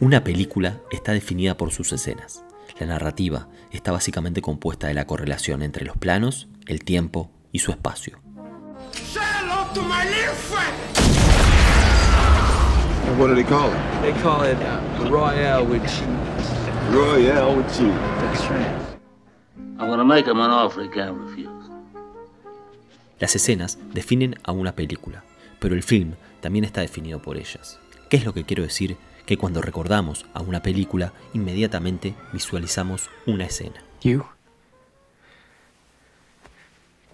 Una película está definida por sus escenas. La narrativa está básicamente compuesta de la correlación entre los planos, el tiempo y su espacio. Las escenas definen a una película, pero el film también está definido por ellas. ¿Qué es lo que quiero decir? Que cuando recordamos a una película, inmediatamente visualizamos una escena. You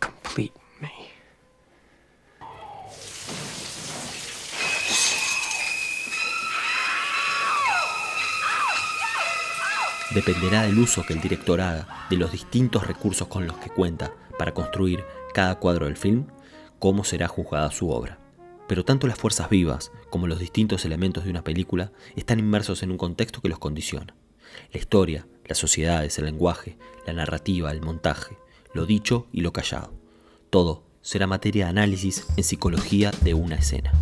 complete me. Dependerá del uso que el director haga de los distintos recursos con los que cuenta para construir cada cuadro del film, cómo será juzgada su obra. Pero tanto las fuerzas vivas como los distintos elementos de una película están inmersos en un contexto que los condiciona. La historia, las sociedades, el lenguaje, la narrativa, el montaje, lo dicho y lo callado. Todo será materia de análisis en psicología de una escena.